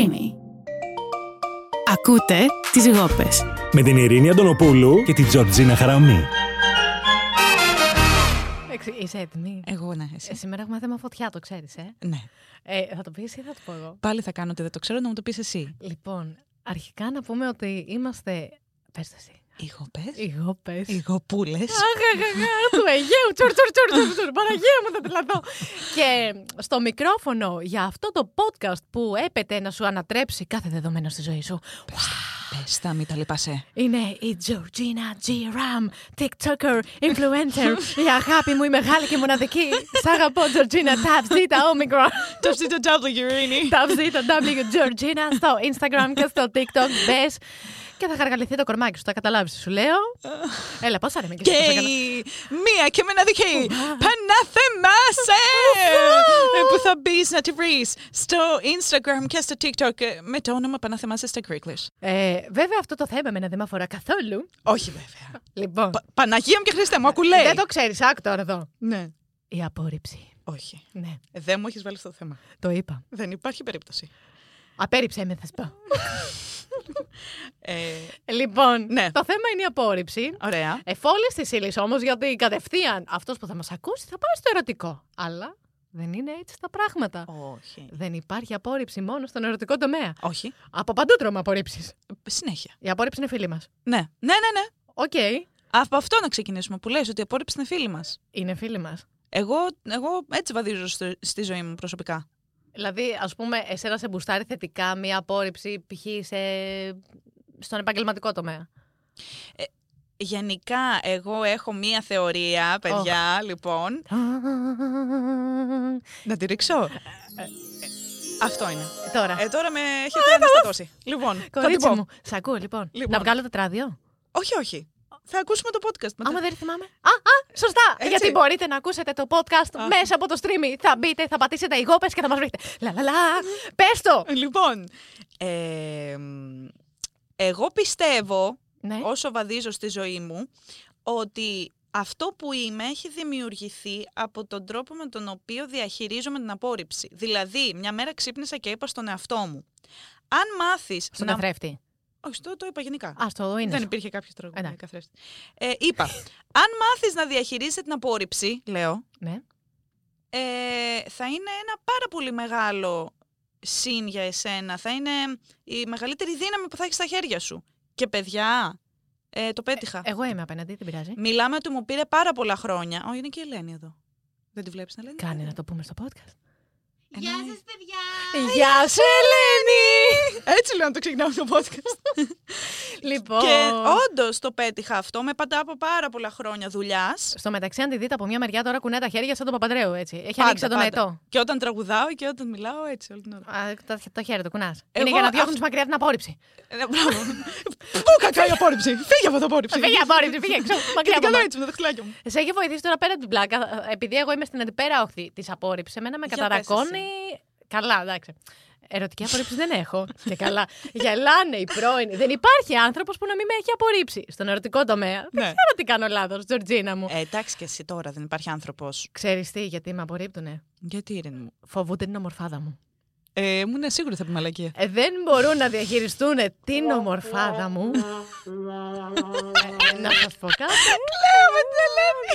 Greeny. Ακούτε τις γόπες. Με την Ειρήνη Αντωνοπούλου και την Τζορτζίνα Χαραμή. Εξ- Είσαι έτοιμη; Εγώ ναι, εσύ. Ε, σήμερα έχουμε θέμα φωτιά, το ξέρεις, ε; Ναι. ε θα το πεις ή θα το πω εγώ; Πάλι θα κάνω ότι δεν το ξέρω να μου το πεις εσύ. Λοιπόν, αρχικά να πούμε ότι είμαστε... Πες το εσύ. Εγώ πες. Οι γόπες. Οι γοπούλες. Αχαχαχα, του Αιγαίου, τσουρ, τσουρ, τσουρ, τσουρ, τσουρ, Παναγία μου θα τρελαθώ. Και στο μικρόφωνο για αυτό το podcast που έπεται να σου ανατρέψει κάθε δεδομένο στη ζωή σου, Πες τα, μην τα λυπάσαι. είναι η Georgina G. Ram, TikToker, influencer, η αγάπη μου η μεγάλη και μοναδική. Σ' αγαπώ, Georgina, Tab Zeta Omicron. Το ψήτο W, Ειρήνη. Tab Zeta W Georgina στο Instagram και στο TikTok. Μπες και θα χαργαληθεί το κορμάκι σου. Θα καταλάβεις τι σου λέω. Έλα, πώς άρεμε και Και εσύ, πώς έκανα. η μία και μοναδική Παναθεμάσαι! Ε, Που θα μπεις να τη βρεις στο Instagram και στο TikTok ε, με το όνομα Παναθεμάσαι στα Greeklish. Ε, βέβαια αυτό το θέμα εμένα δεν με αφορά καθόλου. Όχι βέβαια. Λοιπόν, Πα- Παναγία μου και Χριστέ μου, ακουλέει. δεν το ξέρεις, άκου τώρα εδώ. Ναι. Η απόρριψη. Όχι. Ναι, Ε, Δεν μου έχεις βάλει στο θέμα. το είπα. Δεν υπάρχει περίπτωση. Απέρριψε με, θα σου πω. Ε, Λοιπόν, Ναι. το θέμα είναι η απόρριψη. ωραία. Εφ' όλης της ύλης όμως, γιατί κατευθείαν αυτός που θα μας ακούσει θα πάει στο ερωτικό. Αλλά δεν είναι έτσι τα πράγματα. Όχι. Δεν υπάρχει απόρριψη μόνο στον ερωτικό τομέα. Όχι. Από παντού τρώμε απορρίψεις. Συνέχεια. Η απόρριψη είναι φίλη μας. Ναι. Ναι, ναι, ναι. Οκ, Από αυτό να ξεκινήσουμε που λες ότι η απόρριψη είναι φίλη μας. είναι φίλη μας. Εγώ, εγώ έτσι βαδίζω στο- στη ζωή μου προσωπικά. Δηλαδή, ας πούμε, εσένα σε μπουστάρει θετικά μία απόρριψη π.χ. σε- στον επαγγελματικό τομέα; Γενικά, εγώ έχω μία θεωρία, παιδιά, λοιπόν. Να τη ρίξω; Αυτό είναι. Τώρα. Ε, τώρα με έχετε αναστατώσει. Λοιπόν, θα την Κορίτσι πω. μου, σ' ακούω λοιπόν. Λοιπόν. Να βγάλω τετράδιο; Όχι, όχι. Θα ακούσουμε το podcast μετά. Άμα δεν θυμάμαι. Α, α, σωστά. Έτσι. Γιατί μπορείτε να ακούσετε το podcast Α. μέσα από το stream. Θα μπείτε, θα πατήσετε οι γόπες και θα μας βρείτε. Λα, λα, λα. Πες το. Λοιπόν, ε, μ, εγώ πιστεύω, Ναι. όσο βαδίζω στη ζωή μου, ότι αυτό που είμαι έχει δημιουργηθεί από τον τρόπο με τον οποίο διαχειρίζομαι την απόρριψη. Δηλαδή, μια μέρα ξύπνησα και είπα στον εαυτό μου, αν μάθεις Στον να... καθρέφτη. Όχι, το, το είπα γενικά. Α, στο είναι. Δεν σου. υπήρχε κάποιος τρόπο Ε, να ναι. καθρέφτη. Ε, είπα, αν μάθεις να διαχειρίζεσαι την απόρριψη, λέω, Ναι. ε, θα είναι ένα πάρα πολύ μεγάλο συν για εσένα. Θα είναι η μεγαλύτερη δύναμη που θα έχεις στα χέρια σου. Και παιδιά, ε, το πέτυχα. Εγώ είμαι απέναντι, δεν πειράζει. Μιλάμε ότι μου πήρε πάρα πολλά χρόνια. Όχι, είναι και η Ελένη εδώ. Δεν τη βλέπεις να λένε. Κάνε να το πούμε στο podcast. Γεια σας παιδιά! Γεια σου, Ελένη! Έτσι λέω να το ξεκινάμε το podcast. λοιπόν. και όντως το πέτυχα αυτό με πάντα από πάρα πολλά χρόνια δουλειάς. Στο μεταξύ, αν τη δείτε από μια μεριά τώρα κουνέ τα χέρια σαν τον Παπαντρέου, έτσι. Έχει ανοίξει τον ετό. Και όταν τραγουδάω και όταν μιλάω έτσι όλη την ώρα. Α, το, το χέρι το κουνάς. Εγώ Είναι για να διώχνεις αυ- μακριά την απόρριψη. Ε, μπράβο. Πού κακά η απόρριψη; Φύγε από την απόρριψη. Φύγε απόρριψη, φύγε έξω. Και Μακριά την από κάνω μένα. έτσι με τα δαχτυλάκια μου. Σε έχει βοηθήσει τώρα πέρα από την πλάκα, επειδή εγώ είμαι στην αντιπέρα όχθη της απόρριψης. Εμένα με Για καταρακώνει. Καλά, εντάξει. Ερωτική απορρίψη δεν έχω. Και καλά. Γελάνε οι πρώην. Δεν υπάρχει άνθρωπος που να μην με έχει απορρίψει στον ερωτικό τομέα. Δεν Ναι. ξέρω τι κάνω λάθος, Τζορτζίνα μου. Ε, εντάξει και εσύ τώρα δεν υπάρχει άνθρωπος. Ξέρεις τι, γιατί με απορρίπτουνε; Γιατί ειρήνη μου; Φοβούνται την ομορφάδα μου. Ε, μου είναι σίγουρη θα πει μαλακία. Ε, δεν μπορούν να διαχειριστούν την ομορφάδα μου. Ε, να σας πω κάτι.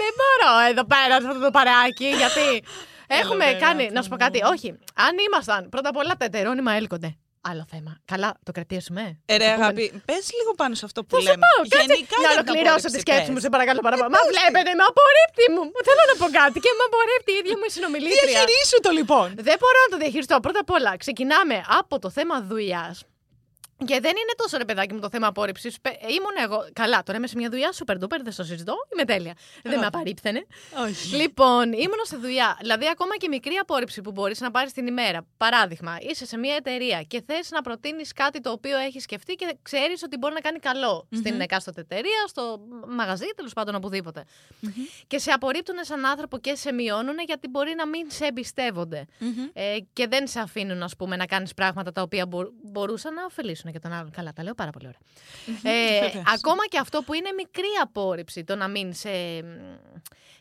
Δεν μπορώ εδώ πέρα σε αυτό το παράκι, γιατί; Έχουμε Έλα, κάνει. αγάπη Να σου πω μου. κάτι. Όχι. Αν ήμασταν πρώτα απ' όλα τα ετερόνυμα έλκονται. Άλλο θέμα. Καλά, το κρατήσουμε. Ε, ρε, Το πούμε- αγάπη, πες λίγο πάνω σε αυτό που Θα σε λέμε. πάω, κάτσε Γενικά να για την ολοκληρώσω τη απόρριψη, σκέψη πες. μου, σε παρακαλώ παραπάνω. Μα βλέπετε, με απορρίπτει μου. Θέλω να πω κάτι και με απορρίπτει η ίδια μου η συνομιλήτρια. Διαχειρίσου το λοιπόν. Δεν μπορώ να το διαχειριστώ. Πρώτα απ' όλα, ξεκινάμε από το θέμα δουλειάς. Και δεν είναι τόσο ρε παιδάκι μου το θέμα απόρριψης. Ήμουν εγώ. Καλά, τώρα είμαι σε μια δουλειά super duper, δεν στο συζητώ. Είμαι τέλεια. Δεν με απαρρίπτενε. Όχι. Λοιπόν, ήμουν σε δουλειά. Δηλαδή, ακόμα και μικρή απόρριψη που μπορείς να πάρεις την ημέρα. Παράδειγμα, είσαι σε μια εταιρεία και θες να προτείνεις κάτι το οποίο έχεις σκεφτεί και ξέρεις ότι μπορεί να κάνει καλό στην εκάστοτε εταιρεία, στο μαγαζί, τέλος πάντων οπουδήποτε. Και σε απορρίπτουν σαν άνθρωπο και σε μειώνουν γιατί μπορεί να μην σε εμπιστεύονται. Ε, και δεν σε αφήνουν, ας πούμε, να κάνεις πράγματα τα οποία μπο- μπορούσαν να ωφελήσουν και τον άλλον. Καλά, τα λέω πάρα πολύ ωραία. Ε, Βεβαίως. ακόμα και αυτό που είναι μικρή απόρριψη, το να μην σε μ,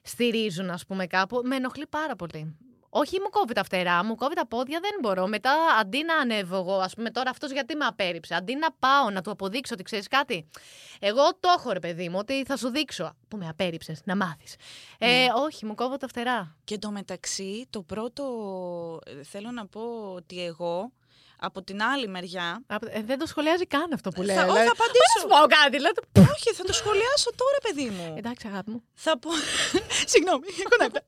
στηρίζουν, ας πούμε, κάπου, με ενοχλεί πάρα πολύ. Όχι, μου κόβει τα φτερά, μου κόβει τα πόδια, δεν μπορώ. Μετά, αντί να ανέβω εγώ, ας πούμε τώρα αυτός γιατί με απέρριψε, αντί να πάω να του αποδείξω ότι ξέρεις κάτι. Εγώ το έχω, ρε παιδί μου, ότι θα σου δείξω. Που με απέρριψες, να μάθεις. Ε, Ναι. όχι, μου κόβω τα φτερά. Και το μεταξύ, το πρώτο ε, θέλω να πω ότι εγώ από την άλλη μεριά. Απ- ε, δεν το σχολιάζει καν αυτό που λέω. Θα, όχι, δηλαδή. θα απαντήσω. Να σου πω κάτι, λέω. όχι, θα το σχολιάσω τώρα, παιδί μου. Εντάξει, αγάπη μου. Θα πω. Συγγνώμη, κοννέκτα.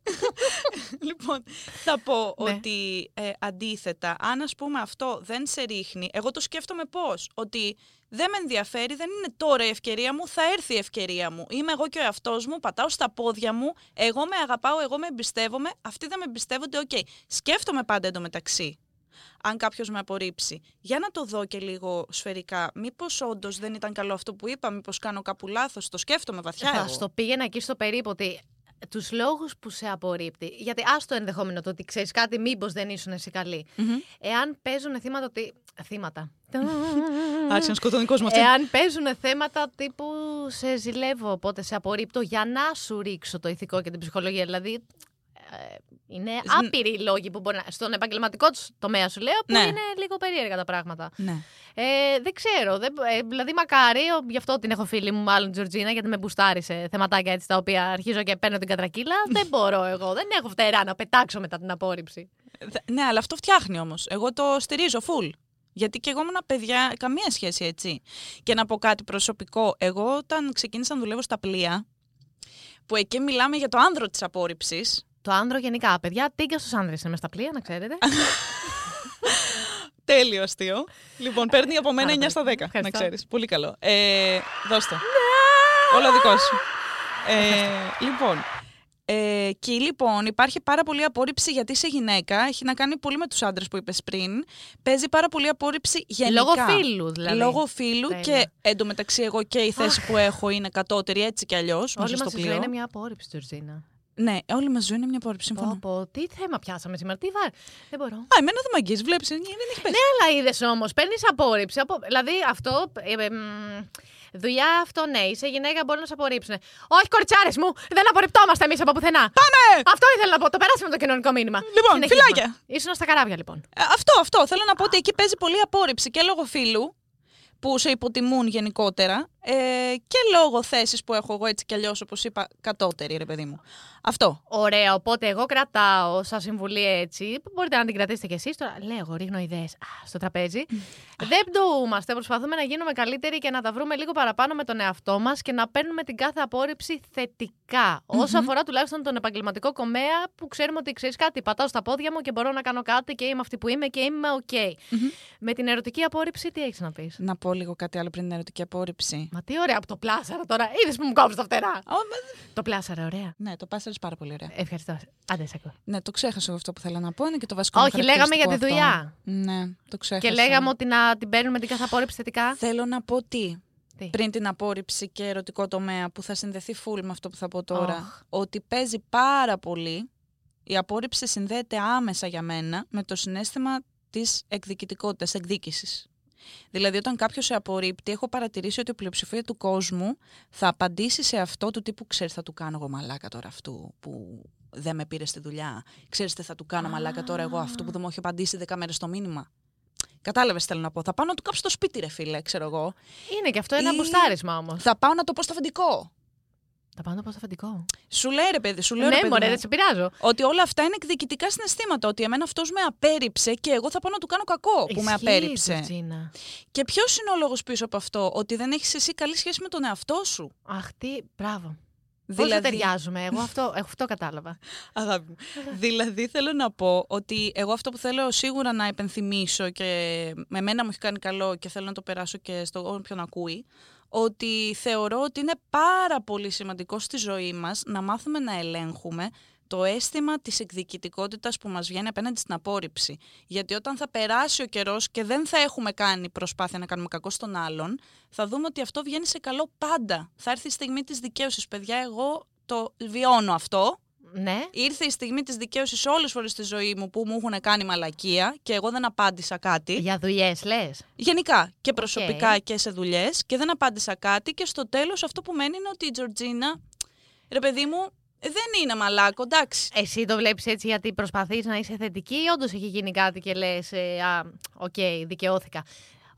λοιπόν, θα πω Ναι. ότι ε, αντίθετα, αν ας πούμε αυτό δεν σε ρίχνει, εγώ το σκέφτομαι πώς. Ότι δεν με ενδιαφέρει, δεν είναι τώρα η ευκαιρία μου, θα έρθει η ευκαιρία μου. Είμαι εγώ και ο εαυτός μου, πατάω στα πόδια μου, εγώ με αγαπάω, εγώ με εμπιστεύομαι, αυτοί δεν με εμπιστεύονται, οκ. Σκέφτομαι πάντα εντωμεταξύ. Αν κάποιος με απορρίψει. Για να το δω και λίγο σφαιρικά. Μήπως όντως δεν ήταν καλό αυτό που είπα, μήπως κάνω κάπου λάθος. Το σκέφτομαι βαθιά. θα εγώ. στο πήγαινα εκεί στο περίπου ότι τους λόγους που σε απορρίπτει. Γιατί ας το ενδεχόμενο το ότι ξέρεις κάτι, μήπως δεν ήσουν εσύ καλή. Μμμ. Εάν παίζουν θύματα ότι. Θύματα. Άρχισε να σκοτώνει κόσμο αυτή. Εάν παίζουν θέματα τύπου σε ζηλεύω, οπότε σε απορρίπτω για να σου ρίξω το ηθικό και την ψυχολογία. Δηλαδή. Ε, είναι Σν- άπειροι οι λόγοι που μπορεί να. Στον επαγγελματικό τους τομέα σου λέω, που Ναι. είναι λίγο περίεργα τα πράγματα. Ναι. Ε, δεν ξέρω. Δεν, ε, δηλαδή, μακάρι, ο- γι' αυτό την έχω φίλη μου, μάλλον Τζορτζίνα, γιατί με μπουστάρει σε θεματάκια έτσι τα οποία αρχίζω και παίρνω την κατρακύλα. δεν μπορώ εγώ. Δεν έχω φτερά να πετάξω μετά την απόρριψη. Δε- Ναι, αλλά αυτό φτιάχνει όμως. Εγώ το στηρίζω full. Γιατί και εγώ ήμουν παιδιά, καμία σχέση έτσι. Και να πω κάτι προσωπικό. Εγώ όταν ξεκίνησα να δουλεύω στα πλοία, που εκεί μιλάμε για το άνδρο της απόρριψης. Το άνδρο γενικά, παιδιά, τίγκα στους άνδρες είναι μες στα πλοία, να ξέρετε. Τέλειο αστείο. Λοιπόν, παίρνει από μένα Πάρα 9 στα 10, πολύ. να Ευχαριστώ. ξέρεις. Πολύ καλό. Ε, δώσ' το. Όλο δικός σου. Ε, λοιπόν, ε, και λοιπόν υπάρχει πάρα πολύ απόρριψη γιατί είσαι γυναίκα. Έχει να κάνει πολύ με τους άντρες που είπες πριν. Παίζει πάρα πολύ απόρριψη γενικά. Λόγω φίλου, δηλαδή. Λόγω φίλου Τέλεια. και εντωμεταξύ εγώ και η θέση που έχω είναι κατώτερη έτσι κι αλλιώς μέσα Όλη στο μας η ζωή πλοίο. είναι μια απόρριψη, Τζορτζίνα. Ναι, όλη μας ζωή είναι μια απόρριψη. Συμφωνώ. Πω, πω, τι θέμα πιάσαμε σήμερα, τι βάρ. Δεν μπορώ. Α, εμένα δεν με αγγίζει, βλέπεις, δεν έχει πέσει. Ναι, αλλά είδες όμως, παίρνεις απόρριψη. Απο... Δηλαδή αυτό. Ε, ε, μ, δουλειά αυτό, ναι. Είσαι γυναίκα, μπορεί να σε απορρίψουν. Όχι, κοριτσάρες μου, δεν απορριπτόμαστε εμείς από πουθενά. Πάμε! Αυτό ήθελα να πω. Το περάσαμε το κοινωνικό μήνυμα. Λοιπόν, Συνεχίζουμε. φιλάκια. Ήσουν στα καράβια, λοιπόν. Ε, Αυτό, αυτό. Θέλω να πω ότι εκεί παίζει πολύ απόρριψη και λόγω φίλου που σε υποτιμούν γενικότερα ε, και λόγω θέσης που έχω εγώ έτσι κι αλλιώς όπως είπα κατώτερη ρε παιδί μου. Αυτό. Ωραία, οπότε εγώ κρατάω σαν συμβουλή έτσι. που Μπορείτε να την κρατήσετε κι εσείς. Τώρα λέω, εγώ ρίχνω ιδέες στο τραπέζι. Δεν πτωούμαστε. Προσπαθούμε να γίνουμε καλύτεροι και να τα βρούμε λίγο παραπάνω με τον εαυτό μας και να παίρνουμε την κάθε απόρριψη θετικά. Όσο αφορά τουλάχιστον τον επαγγελματικό τομέα που ξέρουμε ότι ξέρεις κάτι. Πατάω στα πόδια μου και μπορώ να κάνω κάτι και είμαι αυτή που είμαι και είμαι οκ. Με την ερωτική απόρριψη, τι έχεις να πεις; Να πω λίγο κάτι άλλο πριν την ερωτική απόρριψη. Μα τι ωραία που το πλάσαρα τώρα. Είδες που μου κόβει τα φτερά. Α, μα- Το πλάσαρα, ωραία. Ναι, το πάσαρες πάρα πολύ ωραία. Ευχαριστώ. Άντε, σε ακούω. Ναι, το ξέχασα εγώ αυτό που θέλω να πω. Είναι και το βασικό μου Όχι, λέγαμε για τη χαρακτηριστικό δουλειά. αυτό. Ναι, το ξέχασα. Και λέγαμε ότι να την παίρνουμε την κάθε απόρριψη θετικά. Θέλω να πω τι. Τι; Πριν την απόρριψη και ερωτικό τομέα που θα συνδεθεί full με αυτό που θα πω τώρα. Αχ. Ότι παίζει πάρα πολύ. Η απόρριψη συνδέεται άμεσα για μένα με το συνέστημα της εκδικητικότητας, εκδίκησης. Δηλαδή, όταν κάποιος σε απορρίπτει, έχω παρατηρήσει ότι η πλειοψηφία του κόσμου θα απαντήσει σε αυτό του τύπου: Ξέρεις, θα του κάνω εγώ μαλάκα τώρα αυτού που δεν με πήρε στη δουλειά. Ξέρεις, τι θα του κάνω μαλάκα τώρα εγώ αυτού που δεν μου έχει απαντήσει 10 μέρες το μήνυμα. Κατάλαβες, θέλω να πω. Θα πάω να του κάψω το σπίτι, ρε φίλε, ξέρω εγώ. Είναι και αυτό ένα Ή- μπουστάρισμα όμως. Θα πάω να το πω στο αφεντικό. Τα πάντα πώ αφεντικό. Σου λέει ρε παιδί, σου λέω ρε Ναι, παιδί μωρέ, μου, δεν σε πειράζω. ότι όλα αυτά είναι εκδικητικά συναισθήματα. Ότι εμένα αυτός με απέρριψε και εγώ θα πάω να του κάνω κακό που με Ισχύει, απέρριψε. Τζορτζίνα. Και ποιος είναι ο λόγος πίσω από αυτό, ότι δεν έχεις εσύ καλή σχέση με τον εαυτό σου; Αχ, τι. Μπράβο. Πώς Δηλαδή- δεν ταιριάζουμε; Εγώ αυτό, εγώ αυτό κατάλαβα. Αγάπη μου. δηλαδή θέλω να πω ότι εγώ αυτό που θέλω σίγουρα να υπενθυμίσω και με μένα μου έχει κάνει καλό και θέλω να το περάσω και στον όποιον ακούει, ότι θεωρώ ότι είναι πάρα πολύ σημαντικό στη ζωή μας να μάθουμε να ελέγχουμε το αίσθημα της εκδικητικότητας που μας βγαίνει απέναντι στην απόρριψη. Γιατί όταν θα περάσει ο καιρός και δεν θα έχουμε κάνει προσπάθεια να κάνουμε κακό στον άλλον, θα δούμε ότι αυτό βγαίνει σε καλό πάντα. Θα έρθει η στιγμή της δικαίωσης. Παιδιά, εγώ το βιώνω αυτό. Ναι. Ήρθε η στιγμή της δικαίωσης όλες τις φορές στη ζωή μου που μου έχουν κάνει μαλακία και εγώ δεν απάντησα κάτι. Για δουλειές, λες. Γενικά και προσωπικά και σε δουλειές και δεν απάντησα κάτι και στο τέλος αυτό που μένει είναι ότι η Τζορτζίνα, ρε παιδί μου, δεν είναι μαλάκο, εντάξει. Εσύ το βλέπεις έτσι γιατί προσπαθείς να είσαι θετική; Ή όντως έχει γίνει κάτι και λες, Α, οκ, δικαιώθηκα.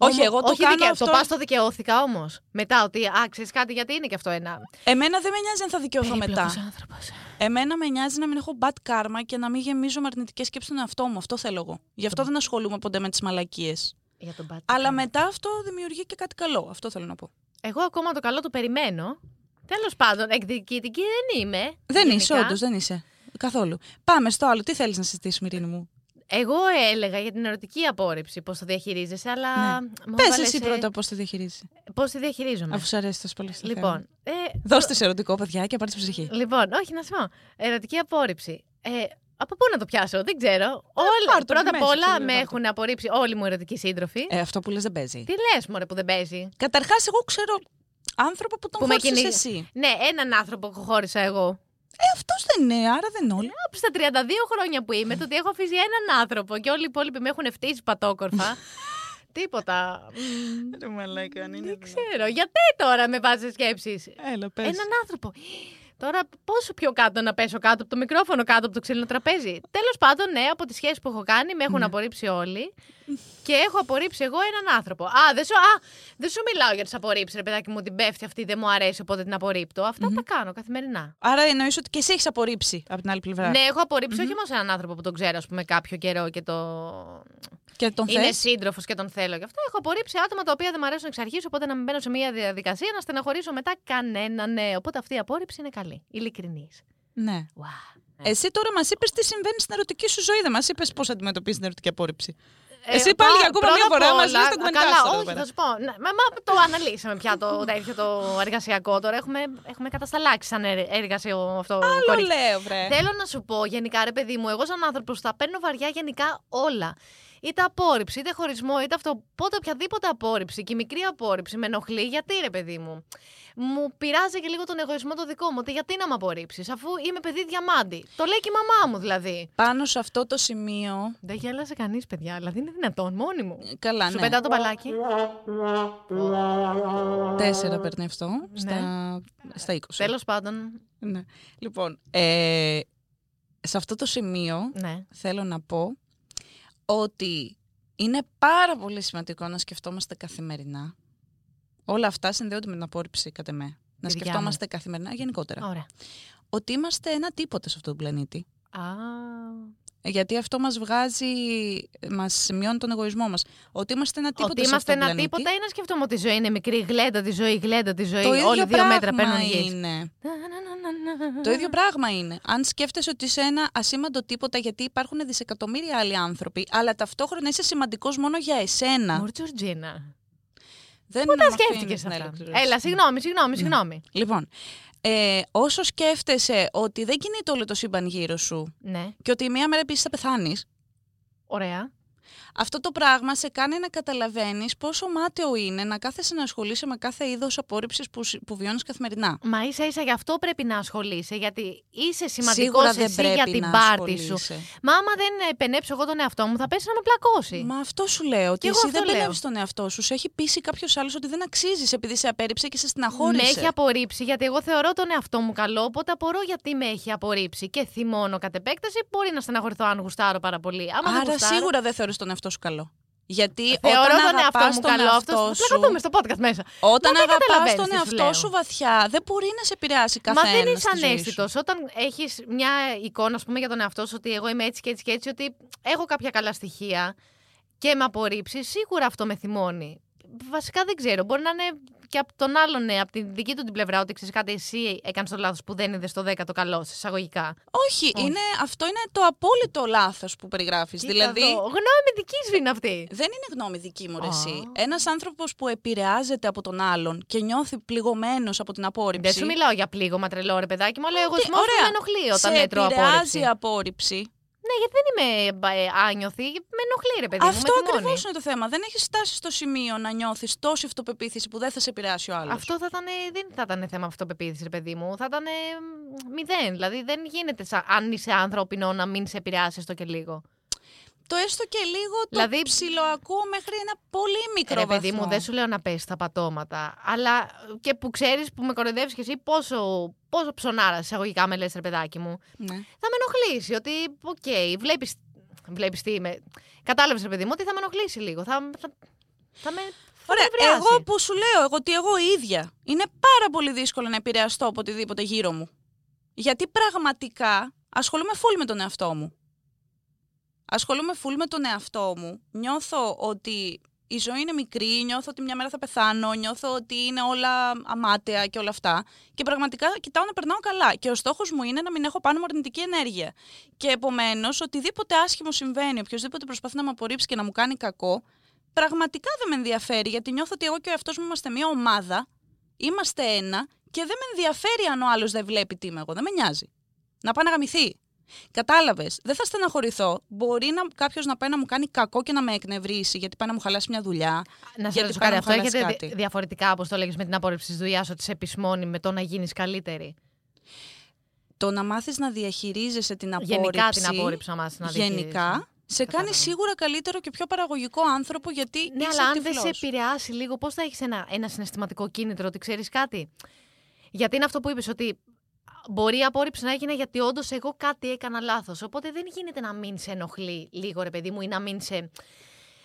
Όχι, Όμως- εγώ το όχι κάνω δικαι- αυτό- Το πας το δικαιώθηκα όμως. Μετά ότι, α, ξέρεις κάτι, γιατί είναι και αυτό ένα. Εμένα δεν με νοιάζει αν θα δικαιωθώ μετά. Περίπλοκος άνθρωπος. Εμένα με νοιάζει να μην έχω bad karma και να μην γεμίζω με αρνητικές σκέψεις στον εαυτό μου. Αυτό θέλω εγώ. Γι' αυτό δεν ασχολούμαι ποτέ με τις μαλακίες. Για τον bad Αλλά karma. μετά αυτό δημιουργεί και κάτι καλό. Αυτό θέλω να πω. Εγώ ακόμα το καλό το περιμένω. Τέλος πάντων, εκδικητική δεν είμαι. Δεν γενικά. είσαι, όντως, δεν είσαι. Καθόλου. Πάμε στο άλλο. Τι θέλεις να συζητήσουμε, Ειρήνη μου; Εγώ έλεγα για την ερωτική απόρριψη πώς το διαχειρίζεσαι, αλλά. Ναι. Πες έβαλες, εσύ ε, πρώτα πώς το διαχειρίζει. Πώς τη διαχειρίζομαι. Αφού σου αρέσει τόσο πολύ. στο θέμα. Λοιπόν, ε, Δώστε σε ερωτικό, παιδιά, και πάρτε ψυχή. Λοιπόν, όχι να σου πω. Ερωτική απόρριψη. Ε, από πού να το πιάσω, δεν ξέρω. Όλα, Ε, πάρ' το πρώτα από απ' μέσα, όλα ξέρω, με πάρ' το. έχουν απορρίψει όλοι μου ερωτικοί σύντροφοι. Ε, αυτό που λες δεν παίζει. Τι λες, Μωρέ, που δεν παίζει; Καταρχάς, εγώ ξέρω άνθρωπο που τον Που με χώρισες κυνηγεί. εσύ. Ναι, έναν άνθρωπο που χώρισα εγώ. Ε, αυτός δεν είναι, άρα δεν είναι όλοι. Από στα 32 χρόνια που είμαι, το ότι έχω αφήσει έναν άνθρωπο και όλοι οι υπόλοιποι με έχουν φτύσει πατόκορφα. Τίποτα. Μμ, Ρε μαλάκα, αν Δεν ξέρω. Γιατί τώρα με βάζεις σκέψεις. Έλα, πες. Έναν άνθρωπο. Τώρα, πόσο πιο κάτω να πέσω κάτω από το μικρόφωνο, κάτω από το ξύλινο τραπέζι; Τέλος πάντων, ναι, από τις σχέσεις που έχω κάνει, με έχουν απορρίψει όλοι. Και έχω απορρίψει εγώ έναν άνθρωπο. Α, δεν σου, α, δεν σου μιλάω για τις απορρίψεις, ρε παιδάκι μου, την πέφτει αυτή, δεν μου αρέσει, οπότε την απορρίπτω. Αυτά τα κάνω καθημερινά. Άρα εννοείς ότι και εσύ έχεις απορρίψει από την άλλη πλευρά. Ναι, έχω απορρίψει όχι μόνο έναν άνθρωπο που τον ξέρω, ας πούμε, κάποιο καιρό και το. Και τον Είναι θες; σύντροφος και τον θέλω. Γι' αυτό έχω απορρίψει άτομα τα οποία δεν μου αρέσουν εξ αρχής, οπότε να μην μπαίνω σε μια διαδικασία να στεναχωρήσω μετά κανέναν. Ναι. Οπότε αυτή η απόρριψη είναι καλή. Ειλικρινής. Ναι. Wow. Εσύ τώρα μας είπες τι συμβαίνει στην ερωτική σου ζωή. Δεν μας είπες πώς αντιμετωπίζεις την ερωτική απόρριψη. Ε, Εσύ πάλι για ακόμα μια φορά μας λες τα Καλά, κομμεντάρια εδώ όχι, πέρα. θα σου πω. Ναι, μα, μα το αναλύσαμε πια το τέτοιο το εργασιακό τώρα. Έχουμε, έχουμε κατασταλάξει σαν ερ- εργασιο αυτό. Άλλο κορίτσι. λέω, βρε. Θέλω να σου πω γενικά, ρε παιδί μου, εγώ σαν άνθρωπος τα παίρνω βαριά γενικά όλα. Είτε απόρριψη, είτε χωρισμό, είτε αυτό. Πότε οποιαδήποτε απόρριψη και η μικρή απόρριψη με ενοχλεί. Γιατί ρε παιδί μου; Μου πειράζει και λίγο τον εγωισμό το δικό μου. Ότι γιατί να με απορρίψεις, αφού είμαι παιδί διαμάντη. Το λέει και η μαμά μου δηλαδή. Πάνω σε αυτό το σημείο. Δεν γέλασε κανείς, παιδιά, δηλαδή είναι δυνατόν, μόνη μου. ε, Καλά, Σου ναι. πετάω το μπαλάκι. Τέσσερα παίρνει αυτό. Στα, στα 20. Τέλος πάντων. Ναι. Λοιπόν, ε, σε αυτό το σημείο Ναι. θέλω να πω ότι είναι πάρα πολύ σημαντικό να σκεφτόμαστε καθημερινά. Όλα αυτά συνδέονται με την απόρριψη, κατά με. Να δικιά σκεφτόμαστε καθημερινά γενικότερα. Ωραία. Ότι είμαστε ένα τίποτα σε αυτόν τον πλανήτη. Α, Γιατί αυτό μας βγάζει, μας μειώνει τον εγωισμό μας. Ότι είμαστε ένα τίποτα ότι σε είμαστε αυτόν τον ένα πλανήτη. τίποτα ή να σκεφτόμαστε ότι η ζωή είναι μικρή, γλέντα τη ζωή, γλέντα τη ζωή. Το ίδιο Όλοι δύο μέτρα πράγμα παίρνουν γη. είναι. Το ίδιο πράγμα είναι. Αν σκέφτεσαι ότι είσαι ένα ασήμαντο τίποτα γιατί υπάρχουν δισεκατομμύρια άλλοι άνθρωποι, αλλά ταυτόχρονα είσαι σημαντικός μόνο για εσένα. Μουρ Τζορτζίνα. Δεν Πού τα με αφήνεις σκέφτηκες να αυτά; ολοκληρώσω. Έλα, συγγνώμη, συγγνώμη, συγγνώμη. Λοιπόν, ε, όσο σκέφτεσαι ότι δεν κινείται όλο το σύμπαν γύρω σου Ναι, και ότι μία μέρα επίσης θα πεθάνεις, ωραία. Αυτό το πράγμα σε κάνει να καταλαβαίνεις πόσο μάταιο είναι να κάθεσαι να ασχολείσαι με κάθε είδος απόρριψης που, σ- που βιώνεις καθημερινά. Μα ίσα ίσα γι' αυτό πρέπει να ασχολείσαι, γιατί είσαι σημαντικός Σίγουρα δεν εσύ πρέπει για την να πάρτη σου. ασχολείσαι. Μα άμα δεν επενέψω εγώ τον εαυτό μου, θα πέσει να με πλακώσει. Μα αυτό σου λέω. Ότι εγώ εσύ αυτό δεν λέω. πενεύει τον εαυτό σου. Σε έχει πείσει κάποιος άλλος ότι δεν αξίζεις επειδή σε απέρριψε και σε Με στεναχώρησε. έχει απορρίψει γιατί εγώ θεωρώ τον εαυτό μου καλό, οπότε απορώ γιατί με έχει απορρίψει και θυμώνω κατ' επέκταση. Μπορεί να στεναχωρηθώ αν γουστάρω πάρα πολύ. Άμα δεν Άρα γουστάρω, σίγουρα δεν θεωρείς τον εαυτό σου καλό. Γιατί Θεωρώ όταν τον εαυτό αγαπάς μου τον καλό. εαυτό Αυτό σου, θα δούμε στο podcast μέσα. όταν Μα δεν αγαπάς καταλαβαίνεις τον τι σου εαυτό λέω. σου βαθιά, δεν μπορεί να σε επηρεάσει Μα καθένας. δεν είσαι ανέστητος. Όταν έχεις μια εικόνα, ας πούμε, για τον εαυτό σου ότι εγώ είμαι έτσι και έτσι και έτσι, ότι έχω κάποια καλά στοιχεία και με απορρίψεις, σίγουρα αυτό με θυμώνει. Βασικά δεν ξέρω. Μπορεί να είναι και από τον άλλον, ναι, από την δική του την πλευρά, ότι ξέρεις κάτι, εσύ έκανες το λάθος που δεν είδες στο 10 το καλό, σε εισαγωγικά. Όχι, Είναι, αυτό είναι το απόλυτο λάθος που περιγράφεις. Κοίτα Δηλαδή, εδώ. Γνώμη δικής σου είναι αυτή. δεν είναι γνώμη δική μου, ρε, Α. εσύ. Ένας άνθρωπος που επηρεάζεται από τον άλλον και νιώθει πληγωμένος από την απόρριψη. Δεν σου μιλάω για πλήγωμα τρελό, ρε παιδάκι μου, αλλά εγώ Τι, με ενοχλεί όταν σε έτρωω επηρεάζει απόρριψη. η απόρριψη. Ναι, γιατί δεν είμαι ε, άνιωθη, με ενοχλεί, ρε παιδί μου. Αυτό με θυμώνει. ακριβώς είναι το θέμα. Δεν έχεις φτάσει στο σημείο να νιώθεις τόση αυτοπεποίθηση που δεν θα σε επηρεάσει ο άλλος. Αυτό θα ήταν, δεν θα ήταν θέμα αυτοπεποίθησης, ρε παιδί μου. Θα ήταν ε, μηδέν. Δηλαδή δεν γίνεται σαν, αν είσαι ανθρώπινο να μην σε επηρεάσει το και λίγο. Το έστω και λίγο το Δηλαδή- ψιλοακούω μέχρι ένα πολύ μικρό Ρε παιδί βαθμό. μου, δεν σου λέω να πέσει τα πατώματα. Αλλά και που ξέρεις που με κοροϊδεύεις και εσύ πόσο, πόσο ψωνάρας εισαγωγικά με λες, ρε παιδάκι μου. Ναι. Θα με ενοχλήσει. Ότι, οκ, βλέπεις. Βλέπεις τι είμαι. Κατάλαβες, ρε παιδί μου, ότι θα με ενοχλήσει λίγο. Θα, θα, θα με. θα Ωραία, με νευριάσει. εγώ που σου λέω, εγώ ότι εγώ ίδια είναι πάρα πολύ δύσκολο να επηρεαστώ από οτιδήποτε γύρω μου. Γιατί πραγματικά ασχολούμαι full με τον εαυτό μου. Ασχολούμαι full με τον εαυτό μου. Νιώθω ότι η ζωή είναι μικρή, νιώθω ότι μια μέρα θα πεθάνω, νιώθω ότι είναι όλα μάταια και όλα αυτά. Και πραγματικά κοιτάω να περνάω καλά. Και ο στόχος μου είναι να μην έχω πάνω μου αρνητική ενέργεια. Και επομένως, οτιδήποτε άσχημο συμβαίνει, οποιοδήποτε προσπαθεί να με απορρίψει και να μου κάνει κακό, πραγματικά δεν με ενδιαφέρει, γιατί νιώθω ότι εγώ και ο εαυτός μου είμαστε μια ομάδα, είμαστε ένα και δεν με ενδιαφέρει αν ο άλλος δεν βλέπει τι είμαι εγώ. Δεν με νοιάζει. Να πάει να γαμηθεί. Κατάλαβες. Δεν θα στεναχωρηθώ. Μπορεί να, κάποιος να πάει να μου κάνει κακό και να με εκνευρίσει, γιατί πάει να μου χαλάσει μια δουλειά. Να σε γιατί ρωτήσω πάει κάτι, να μου αυτό χαλάσει έχετε κάτι. δι- διαφορετικά, όπως το έλεγες με την απόρριψη της δουλειάς, ότι σε επισμώνει με το να γίνεις καλύτερη; Το να μάθεις να διαχειρίζεσαι την απόρριψη. Γενικά την απόρριψη να μάθει να Γενικά, διαχειρίζεσαι. σε κάνει Κατάλαβα. σίγουρα καλύτερο και πιο παραγωγικό άνθρωπο γιατί Ναι, είσαι αλλά αν δεν σε τυφλός. επηρεάσει λίγο, πώς θα έχεις ένα, ένα συναισθηματικό κίνητρο ότι ξέρεις κάτι; Γιατί είναι αυτό που είπες, ότι μπορεί η απόρριψη να έγινε γιατί όντως εγώ κάτι έκανα λάθος. Οπότε δεν γίνεται να μην σε ενοχλεί λίγο, ρε παιδί μου, ή να μην σε.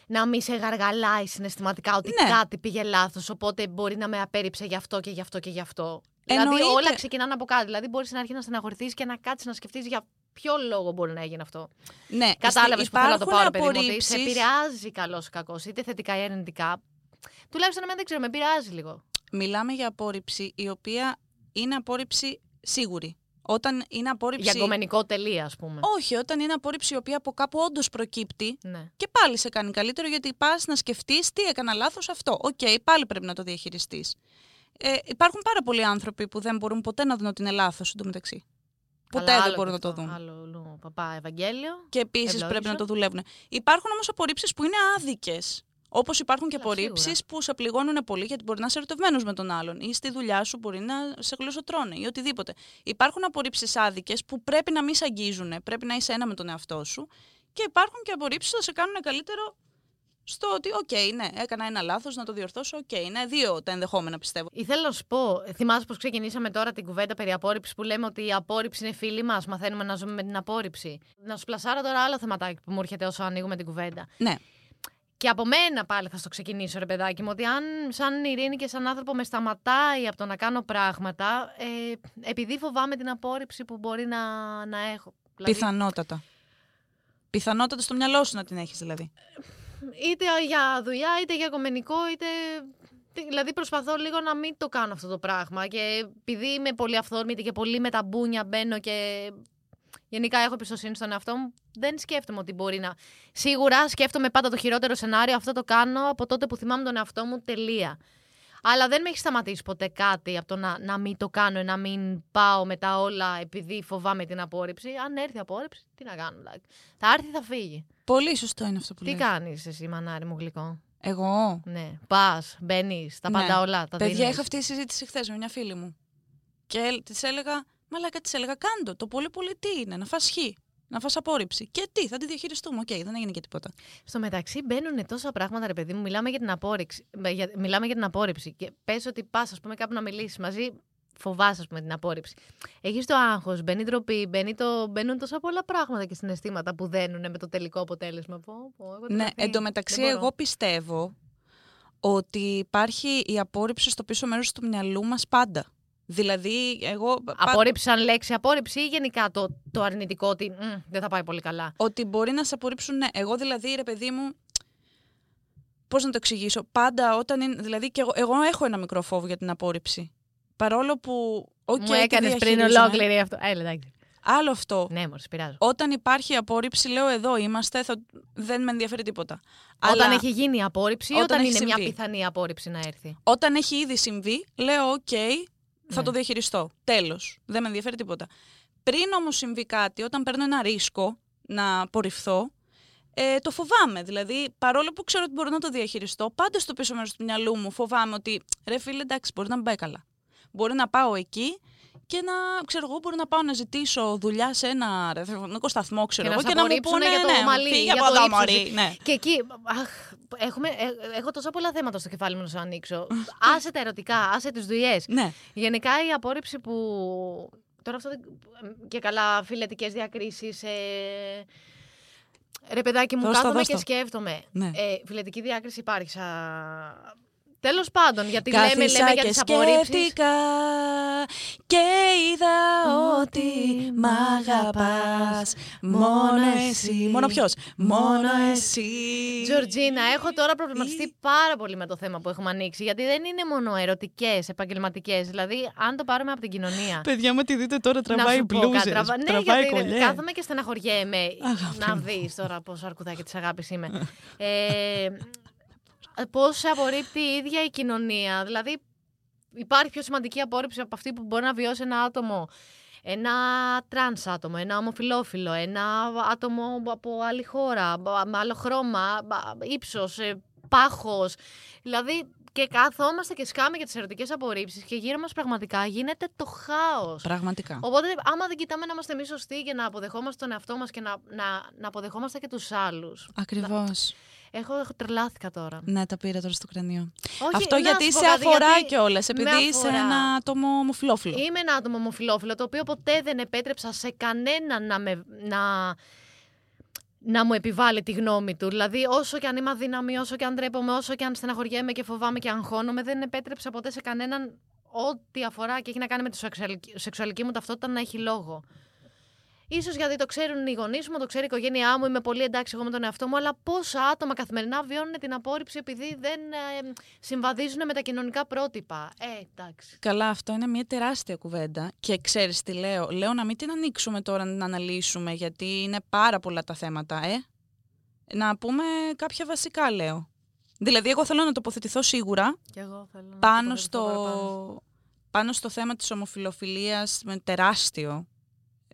Να μην σε γαργαλάει συναισθηματικά ότι Ναι. κάτι πήγε λάθος. Οπότε μπορεί να με απέρριψε γι' αυτό και γι' αυτό και γι' αυτό. Δηλαδή Εννοείται. όλα ξεκινάνε από κάτι. Δηλαδή μπορείς στην αρχή να στεναχωρηθείς και να κάτσεις να σκεφτείς για ποιο λόγο μπορεί να έγινε αυτό. Ναι, Κατάλαβες που θέλω να το υπάρχουν πάρω, παιδί μου. Ότι σε απορρίψεις- επηρεάζει καλό ή κακό, είτε θετικά ή αρνητικά. Τουλάχιστον εμένα δεν ξέρω, με επηρεάζει λίγο. Μιλάμε για απόρριψη η οποία είναι απόρριψη σίγουρη. Όταν είναι απόρριψη. Για γκομενικό τελεία, ας πούμε. Όχι, όταν είναι απόρριψη η οποία από κάπου όντως προκύπτει Ναι. και πάλι σε κάνει καλύτερο γιατί πας να σκεφτείς τι έκανα λάθος αυτό. Οκ, πάλι πρέπει να το διαχειριστείς. Ε, υπάρχουν πάρα πολλοί άνθρωποι που δεν μπορούν ποτέ να δουν ότι είναι λάθος εντωμεταξύ. Ποτέ Αλλά δεν άλλο μπορούν και να το αυτό. δουν. Άλλο λου, παπά Ευαγγέλιο. Και επίσης Ευλόγησο. πρέπει να το δουλεύουν. Υπάρχουν όμως απορρίψεις που είναι άδικες. Όπως υπάρχουν και Καλά, απορρίψεις σίγουρα. που σε πληγώνουν πολύ γιατί μπορεί να είσαι ερωτευμένος με τον άλλον ή στη δουλειά σου μπορεί να σε γλωσσοτρώνε ή οτιδήποτε. Υπάρχουν απορρίψεις άδικες που πρέπει να μην σε αγγίζουν, πρέπει να είσαι ένα με τον εαυτό σου. Και υπάρχουν και απορρίψεις που θα σε κάνουν καλύτερο στο ότι, οκ, ναι, έκανα ένα λάθος, να το διορθώσω. Οκ, είναι δύο τα ενδεχόμενα πιστεύω. Ήθελα να σου πω, θυμάσαι πώς ξεκινήσαμε τώρα την κουβέντα περί απόρριψης που λέμε ότι η απόρριψη είναι φίλη μας. Μαθαίνουμε να ζούμε με την απόρριψη. Να σου πλασάρω τώρα άλλο θεματάκι που μου έρχεται όσο ανοίγουμε την κουβέντα. Ναι. Και από μένα πάλι θα στο ξεκινήσω, ρε παιδάκι μου, ότι αν σαν Ειρήνη και σαν άνθρωπο με σταματάει από το να κάνω πράγματα, ε, επειδή φοβάμαι την απόρριψη που μπορεί να, να έχω. Δηλαδή, Πιθανότατα. Πιθανότατα στο μυαλό σου να την έχεις δηλαδή. είτε για δουλειά, είτε για κομμενικό, είτε. Δηλαδή προσπαθώ λίγο να μην το κάνω αυτό το πράγμα. Και επειδή είμαι πολύ αυθόρμητη και πολύ με τα μπούνια μπαίνω και γενικά έχω εμπιστοσύνη στον εαυτό μου, δεν σκέφτομαι ότι μπορεί να. Σίγουρα σκέφτομαι πάντα το χειρότερο σενάριο. Αυτό το κάνω από τότε που θυμάμαι τον εαυτό μου τελεία. Αλλά δεν με έχει σταματήσει ποτέ κάτι από το να, να μην το κάνω, να μην πάω μετά όλα επειδή φοβάμαι την απόρριψη. Αν έρθει η απόρριψη, τι να κάνω. δηλαδή. Θα έρθει, θα φύγει. Πολύ σωστό είναι αυτό που Τι λες. κάνεις εσύ, μανάρι μου γλυκό; Εγώ; Ναι. Πας, μπαίνεις, τα πάντα Ναι. όλα. Τα Παιδιά, δίνεις. είχα αυτή τη συζήτηση χθες με μια φίλη μου. Και της έλεγα, Μαλάκα, της έλεγα, κάντο. Το πολύ πολύ τι είναι, να φας χ. Να φας απόρριψη. Και τι, θα τη διαχειριστούμε. Οκ, δεν έγινε και τίποτα. Στο μεταξύ μπαίνουν τόσα πράγματα, ρε παιδί μου. Μιλάμε για την απόρριψη. με- για- Μιλάμε για την απόρριψη. Και πες ότι πας, ας πούμε, κάπου να μιλήσεις μαζί, φοβάσαι, ας πούμε, την απόρριψη. Έχεις το άγχος, μπαίνει η ντροπή, μπαίνει το... μπαίνουν τόσα πολλά πράγματα και συναισθήματα που δένουν με το τελικό αποτέλεσμα. Πω, πω, εγώ Ναι, τρελαθή. εντωμεταξύ, Δεν μπορώ. εγώ πιστεύω ότι υπάρχει η απόρριψη στο πίσω μέρος του μυαλού μας πάντα. Δηλαδή, εγώ... πα- Απόρριψη σαν λέξη απόρριψη ή γενικά το, το αρνητικό ότι «Μμ, δεν θα πάει πολύ καλά. Ότι μπορεί να σε απορρίψουν, ναι. Εγώ δηλαδή, ρε παιδί μου, πώς να το εξηγήσω. Πάντα όταν είναι, δηλαδή και εγώ, εγώ έχω ένα μικρό φόβο για την απόρριψη. Παρόλο που, οκ, Μου τη έκανες πριν διαχειρίζομαι. ολόκληρη αυτό. Έλα, εντάξει. Άλλο αυτό. Ναι, μωρέ, σε πειράζω. Όταν υπάρχει απόρριψη, λέω εδώ είμαστε, θα... δεν με ενδιαφέρει τίποτα. Όταν Αλλά έχει γίνει η απόρριψη ή όταν όταν έχει είναι μια συμβεί. πιθανή απόρριψη να έρθει; όταν έχει ήδη συμβεί, λέω οκ, θα Ναι. το διαχειριστώ. Τέλος. Δεν με ενδιαφέρει τίποτα. Πριν όμως συμβεί κάτι, όταν παίρνω ένα ρίσκο να απορριφθώ, ε, το φοβάμαι. Δηλαδή, παρόλο που ξέρω ότι μπορώ να το διαχειριστώ, πάντα στο πίσω μέρος του μυαλού μου φοβάμαι ότι ρε φίλε, εντάξει, μπορεί να μην πάει καλά. Μπορεί να πάω εκεί και να, ξέρω εγώ, μπορώ να πάω να ζητήσω δουλειά σε ένα ραδιοφωνικό σταθμό, ξέρω Και να εγώ, σε και να μου απορρίψουνε πούνε, για το ναι, μαλλί, φύγε για από το εδώ, ύψος. μωρή. Ναι. Και εκεί, αχ, έχουμε, ε, έχω τόσα πολλά θέματα στο κεφάλι μου να σου ανοίξω. άσε τα ερωτικά, άσε τις δουλειές. ναι. Γενικά η απόρριψη που. Τώρα αυτό δεν... και καλά φιλετικές διακρίσεις. Ε... Ρε παιδάκι μου, Δώσ' το, κάθομαι δώσ' και το. σκέφτομαι. Ναι. Ε, φιλετική διάκριση υπάρχει. Σα... Τέλος πάντων, γιατί λέμε, Κάθισα λέμε για και τις απορρίψεις. σκέφτηκα και είδα ότι μ' αγαπάς μόνο εσύ. Μόνο ποιος; Μόνο εσύ. Τζορτζίνα, έχω τώρα προβληματιστεί πάρα πολύ με το θέμα που έχουμε ανοίξει. Γιατί δεν είναι μόνο ερωτικές, επαγγελματικές. Δηλαδή, αν το πάρουμε από την κοινωνία. Παιδιά μου τη δείτε τώρα να τραβάει σου πω μπλούζες, κάτι, τραβα- Ναι, τραβάει γιατί κολλιέ. κάθομαι και στεναχωριέμαι. Αγάπη να μου. δεις τώρα πόσο αρκουδάκι της αγάπης είμαι. ε, Πώς σε απορρίπτει η ίδια η κοινωνία. Δηλαδή, υπάρχει πιο σημαντική απόρριψη από αυτή που μπορεί να βιώσει ένα άτομο. Ένα τρανς άτομο, ένα ομοφυλόφιλο, ένα άτομο από άλλη χώρα, με άλλο χρώμα, ύψος, ε, πάχος. Δηλαδή, και καθόμαστε και σκάμε για τις ερωτικές απορρίψεις και γύρω μας πραγματικά γίνεται το χάος. Πραγματικά. Οπότε, άμα δεν κοιτάμε να είμαστε εμείς σωστοί και να αποδεχόμαστε τον εαυτό μας και να, να, να αποδεχόμαστε και τους άλλους. Ακριβώς. Έχω, έχω τρελάθηκα τώρα. Ναι, τα πήρα τώρα στο κρανίο. Όχι, Αυτό να γιατί σου πω σε κάτι, αφορά γιατί κιόλας, με επειδή είσαι αφορά. ένα άτομο ομοφυλόφιλο. Είμαι ένα άτομο ομοφυλόφιλο, το οποίο ποτέ δεν επέτρεψα σε κανέναν να, με, να, να μου επιβάλλει τη γνώμη του. Δηλαδή, όσο και αν είμαι αδύναμη, όσο και αν ντρέπομαι, όσο και αν στεναχωριέμαι και φοβάμαι και αγχώνομαι, δεν επέτρεψα ποτέ σε κανέναν ό,τι αφορά και έχει να κάνει με τη σεξουαλική, σεξουαλική μου ταυτότητα να έχει λόγο. Ίσως γιατί το ξέρουν οι γονείς μου, το ξέρει η οικογένειά μου, είμαι πολύ εντάξει εγώ με τον εαυτό μου, αλλά πόσα άτομα καθημερινά βιώνουν την απόρριψη επειδή δεν ε, συμβαδίζουν με τα κοινωνικά πρότυπα. Ε, εντάξει. Καλά, αυτό είναι μια τεράστια κουβέντα. Και ξέρεις τι λέω. Λέω να μην την ανοίξουμε τώρα να την αναλύσουμε, γιατί είναι πάρα πολλά τα θέματα, ε. Να πούμε κάποια βασικά, λέω. Δηλαδή, εγώ θέλω να τοποθετηθώ σίγουρα Και εγώ θέλω να πάνω τοποθετηθώ παραπάνω. στο, πάνω στο θέμα της ομοφιλοφιλίας με τεράστιο.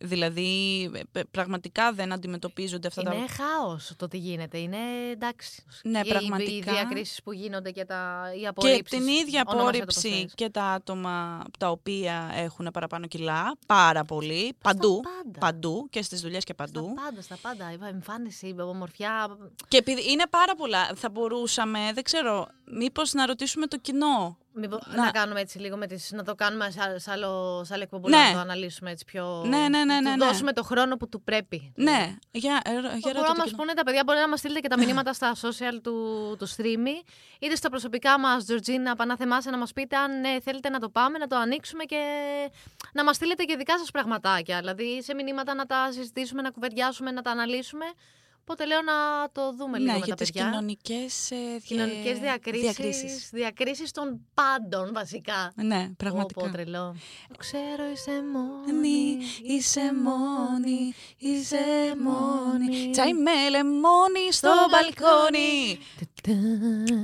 Δηλαδή, ε, πραγματικά δεν αντιμετωπίζονται αυτά τα... Είναι χάος το τι γίνεται. Είναι εντάξει. Ναι, Οι- Οι πραγματικά. διακρίσεις που γίνονται και τα, οι Και απορρίψεις. την ίδια ονόμασε το πώς απόρριψη θες. και τα άτομα τα οποία έχουν παραπάνω κιλά, πάρα πολύ, παντού, πάντα. παντού και στις δουλειές και παντού. Στα πάντα, στα πάντα. Η εμφάνιση, η ομορφιά. Και επειδή είναι πάρα πολλά, θα μπορούσαμε, δεν ξέρω, μήπως να ρωτήσουμε το κοινό. Μήπως Να- να... κάνουμε έτσι λίγο με τις, να το κάνουμε σε, σε άλλο, σε άλλο εκπομπή, Ναι. να το αναλύσουμε έτσι πιο. Ναι, ναι, ναι, να ναι, του ναι. δώσουμε το χρόνο που του πρέπει. Ναι, για, ε, για Μπορούν ρώτα να το μα κοινό. πούνε τα παιδιά, μπορεί να μας στείλετε και τα μηνύματα στα social του, του streaming, είτε στα προσωπικά μας, Τζορτζίνα, Παναθεμάσαι, να μας πείτε αν ναι, θέλετε να το πάμε, να το ανοίξουμε και να μας στείλετε και δικά σας πραγματάκια. Δηλαδή σε μηνύματα να τα συζητήσουμε, να κουβεντιάσουμε, να τα αναλύσουμε. Οπότε λέω να το δούμε λίγο Ναι, με για τα τις παιδιά. κοινωνικές, ε, δια- Κοινωνικές διακρίσεις, διακρίσεις. διακρίσεις των πάντων βασικά. Ναι, πραγματικά. Πω, πω, τρελό. Ξέρω είσαι μόνη, Μόνη, είσαι μόνη, είσαι μόνη. Τσάι με λεμόνι στο μπαλκόνι.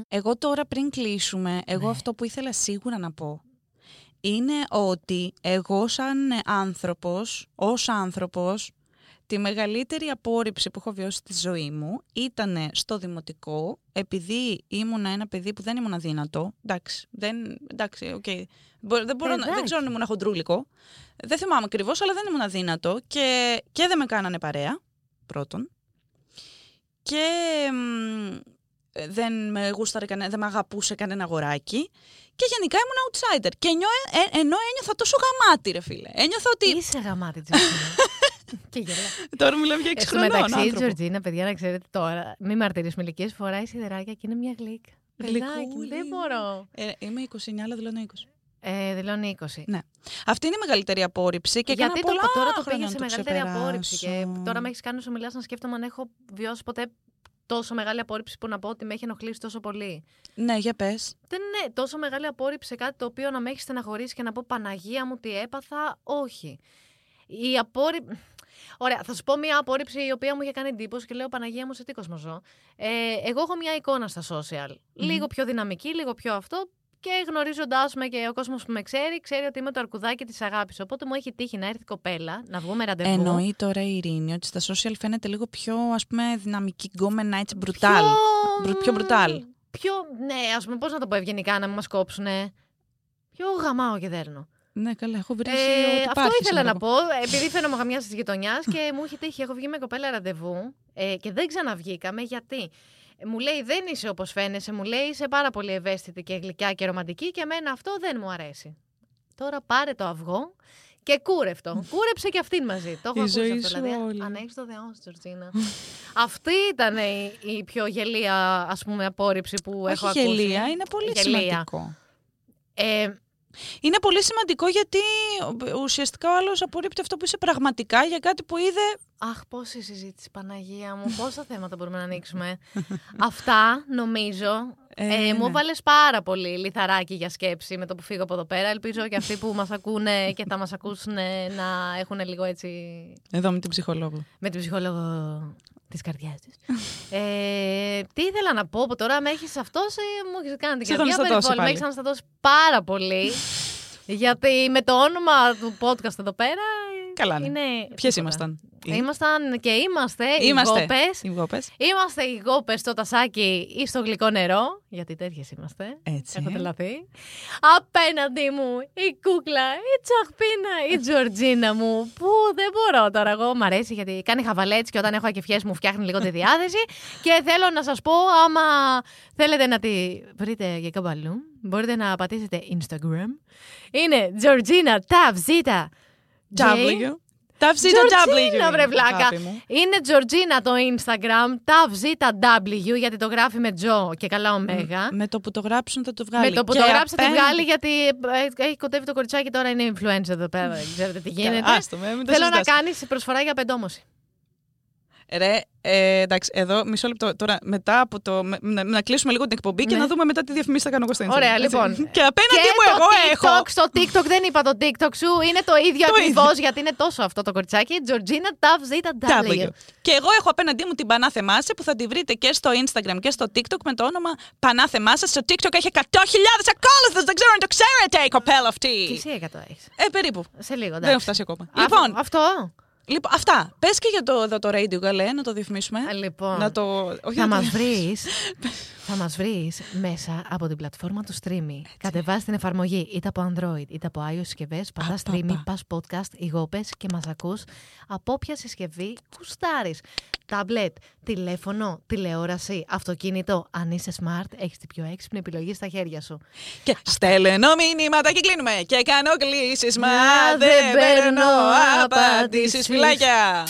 Εγώ τώρα πριν κλείσουμε, εγώ αυτό που ήθελα σίγουρα να πω είναι ότι εγώ σαν άνθρωπος, ως άνθρωπος, τη μεγαλύτερη απόρριψη που έχω βιώσει στη ζωή μου ήταν στο δημοτικό, επειδή ήμουνα ένα παιδί που δεν ήμουν αδύνατο. Εντάξει, δεν, εντάξει, οκ. Μπο- Δεν, μπορώ να, δεν Εντάξει. ξέρω αν ήμουν χοντρούλικο. Δεν θυμάμαι ακριβώς, αλλά δεν ήμουν αδύνατο και, και δεν με κάνανε παρέα, πρώτον. Και μ, δεν με γούσταρε κανένα, δεν με αγαπούσε κανένα αγοράκι. Και γενικά ήμουν outsider. Και νιώ, ε, ενώ ένιωθα τόσο γαμάτι, ρε φίλε. Ένιωθα ότι. Είσαι γαμάτη, Τζορτζίνα. και γελά. Τώρα μιλάμε για 6 Ε, Στο χρονών μεταξύ, η άνθρωπο. Τζορτζίνα, παιδιά, να ξέρετε τώρα, μη μαρτυρήσουμε ηλικίες, φοράει σιδεράκια και είναι μια γλύκα. Παιδάκι, Γλυκούλη. δεν μπορώ. Ε, είμαι 29, αλλά δηλώνω 20. Ε, δηλώνει 20. Ναι. Αυτή είναι η μεγαλύτερη απόρριψη και Γιατί έκανα το, πολλά τώρα το χρόνια πήγε να σε το μεγαλύτερη απόρριψη. Και ξεπεράσω. τώρα με έχεις κάνει όσο μιλάς να σκέφτομαι αν έχω βιώσει ποτέ τόσο μεγάλη απόρριψη που να πω ότι με έχει ενοχλήσει τόσο πολύ. Ναι, για πες. Δεν είναι τόσο μεγάλη απόρριψη σε κάτι το οποίο να με έχει στεναχωρήσει και να πω Παναγία μου τι έπαθα. Όχι. Η απόρριψη. Ωραία, θα σου πω μια απόρριψη η οποία μου είχε κάνει εντύπωση και λέω Παναγία μου σε τι κόσμο ζω. Ε, εγώ έχω μια εικόνα στα social. Λίγο πιο δυναμική, λίγο πιο αυτό. Και γνωρίζοντάς με και ο κόσμος που με ξέρει, ξέρει ότι είμαι το αρκουδάκι της αγάπης. Οπότε μου έχει τύχει να έρθει κοπέλα, να βγούμε ραντεβού. Εννοεί τώρα η Ειρήνη ότι στα social φαίνεται λίγο πιο ας πούμε δυναμική γκόμενα έτσι μπρουτάλ. Μπρου- πιο μπρουτάλ. Πιο, ναι, ας πούμε, πώς να το πω ευγενικά να μην μας κόψουνε. Πιο γαμάω και δέρνω. Ναι, καλά, έχω βρει. Ε, ότι αυτό υπάρχει ήθελα να σήμερα. πω, επειδή φαίνομαι καμιά της γειτονιάς και μου έχει τύχει. Έχω βγει με κοπέλα ραντεβού ε, και δεν ξαναβγήκαμε γιατί; Ε, Μου λέει δεν είσαι όπως φαίνεσαι, μου λέει είσαι πάρα πολύ ευαίσθητη και γλυκιά και ρομαντική και εμένα αυτό δεν μου αρέσει. Τώρα πάρε το αυγό και κούρευτο. Κούρεψε και αυτήν μαζί. Το έχω Η ακούσει ζωή αυτό. σου Δηλαδή, όλη. αν έχει το δεό σου, Τζορτζίνα. Αυτή ήταν η, η πιο γελία ας πούμε, απόρριψη που έχω Όχι ακούσει. γελία, είναι πολύ Γελία. σημαντικό. Ε, Είναι πολύ σημαντικό γιατί ουσιαστικά ο άλλος απορρίπτει αυτό που είσαι πραγματικά για κάτι που είδε. Αχ, πόση συζήτηση, Παναγία μου, πόσα θέματα μπορούμε να ανοίξουμε. Αυτά, νομίζω, Ε, ε, ναι. μου βάλες πάρα πολύ λιθαράκι για σκέψη με το που φύγω από εδώ πέρα. Ελπίζω και αυτοί που μας ακούνε και θα μας ακούσουν να έχουν λίγο έτσι Εδώ με την ψυχολόγο. με την ψυχολόγο της καρδιάς της. ε, τι ήθελα να πω που τώρα με έχεις αυτός, ε, μου έχεις κάνει την Σε έχω καρδιά αναστατώσει περιβόλη. Με πάλι. έχεις αναστατώσει πάρα πολύ. Γιατί με το όνομα του podcast εδώ πέρα ε, Καλά, ναι. είναι Ποιες τίποτα. ήμασταν. Ήμασταν και είμαστε, Είμαστε. οι γόπες. Οι γόπες. Είμαστε οι γόπες στο τασάκι ή στο γλυκό νερό, γιατί τέτοιες είμαστε. Έτσι. Έχω τρελαθεί. Απέναντι μου η κούκλα, η τσαχπίνα, η Τζορτζίνα μου, που δεν μπορώ τώρα. Εγώ μ' αρέσει γιατί κάνει χαβαλέτς και όταν έχω ακεφιές μου φτιάχνει λίγο τη διάθεση. και θέλω να σας πω, άμα θέλετε να τη βρείτε για καμπαλού, μπορείτε να πατήσετε Instagram. Είναι Georgina Tav Zeta J. W. Ταύζητα Georgina, W. βρε βλάκα. αγάπη μου. Είναι Georgina το Instagram, TavZW, γιατί το γράφει με Τζο και καλά ωμέγα. Με το που το γράψουν θα το βγάλει. Με το που Και το γράψει θα το απέναντι- βγάλει, γιατί ε, έχει κοντεύει το κοριτσάκι τώρα είναι influencer εδώ πέρα. Δεν ξέρετε τι γίνεται. Άστο με, μην το Θέλω να συζητάς. κάνεις προσφορά για πεντόμωση. Ρε, ε, εντάξει, εδώ μισό λεπτό. Τώρα, μετά από το. με- να, να κλείσουμε λίγο την εκπομπή και Ναι. να δούμε μετά τι διαφημίσεις θα κάνω εγώ στο Instagram. Ωραία, έτσι. λοιπόν. Και απέναντι και μου, το εγώ TikTok, έχω. στο TikTok δεν είπα το TikTok σου, είναι το ίδιο Το ακριβώς ίδιο. γιατί είναι τόσο αυτό το κοριτσάκι. Georgina TavZW. W. Και εγώ έχω απέναντί μου την Πανά Θεμάσε που θα τη βρείτε και στο Instagram και στο TikTok με το όνομα Πανά Θεμάσε. Στο TikTok έχει 100.000 ακόλουθους. Δεν ξέρω αν το ξέρετε η κοπέλα Και αυτή. εσύ εκατό έχεις. Ε, περίπου. Σε λίγο, Δεν εντάξει. έχω φτάσει ακόμα. Α, Λοιπόν, Αυτό; Λοιπόν, αυτά. Πες και για το, εδώ το radio καλέ, να το διαφημίσουμε. Α, Λοιπόν. Να το. Όχι Θα να το- μας βρεις, θα μας βρεις μέσα από την πλατφόρμα του streaming. Κατεβάς την εφαρμογή είτε από Android είτε από iOS συσκευές, πατάς Απαπα. streaming, πας podcast, ηγόπες και μας ακούς από όποια συσκευή κουστάρεις. Τάμπλετ, τηλέφωνο, τηλεόραση, αυτοκίνητο. Αν είσαι smart, έχεις την πιο έξυπνη επιλογή στα χέρια σου. Και στέλνω μηνύματα και κλείνουμε. Και κάνω κλήσεις. Μα Μα δεν δεν παίρνω παίρνω απαντήσεις. απαντήσεις. Φιλάκια.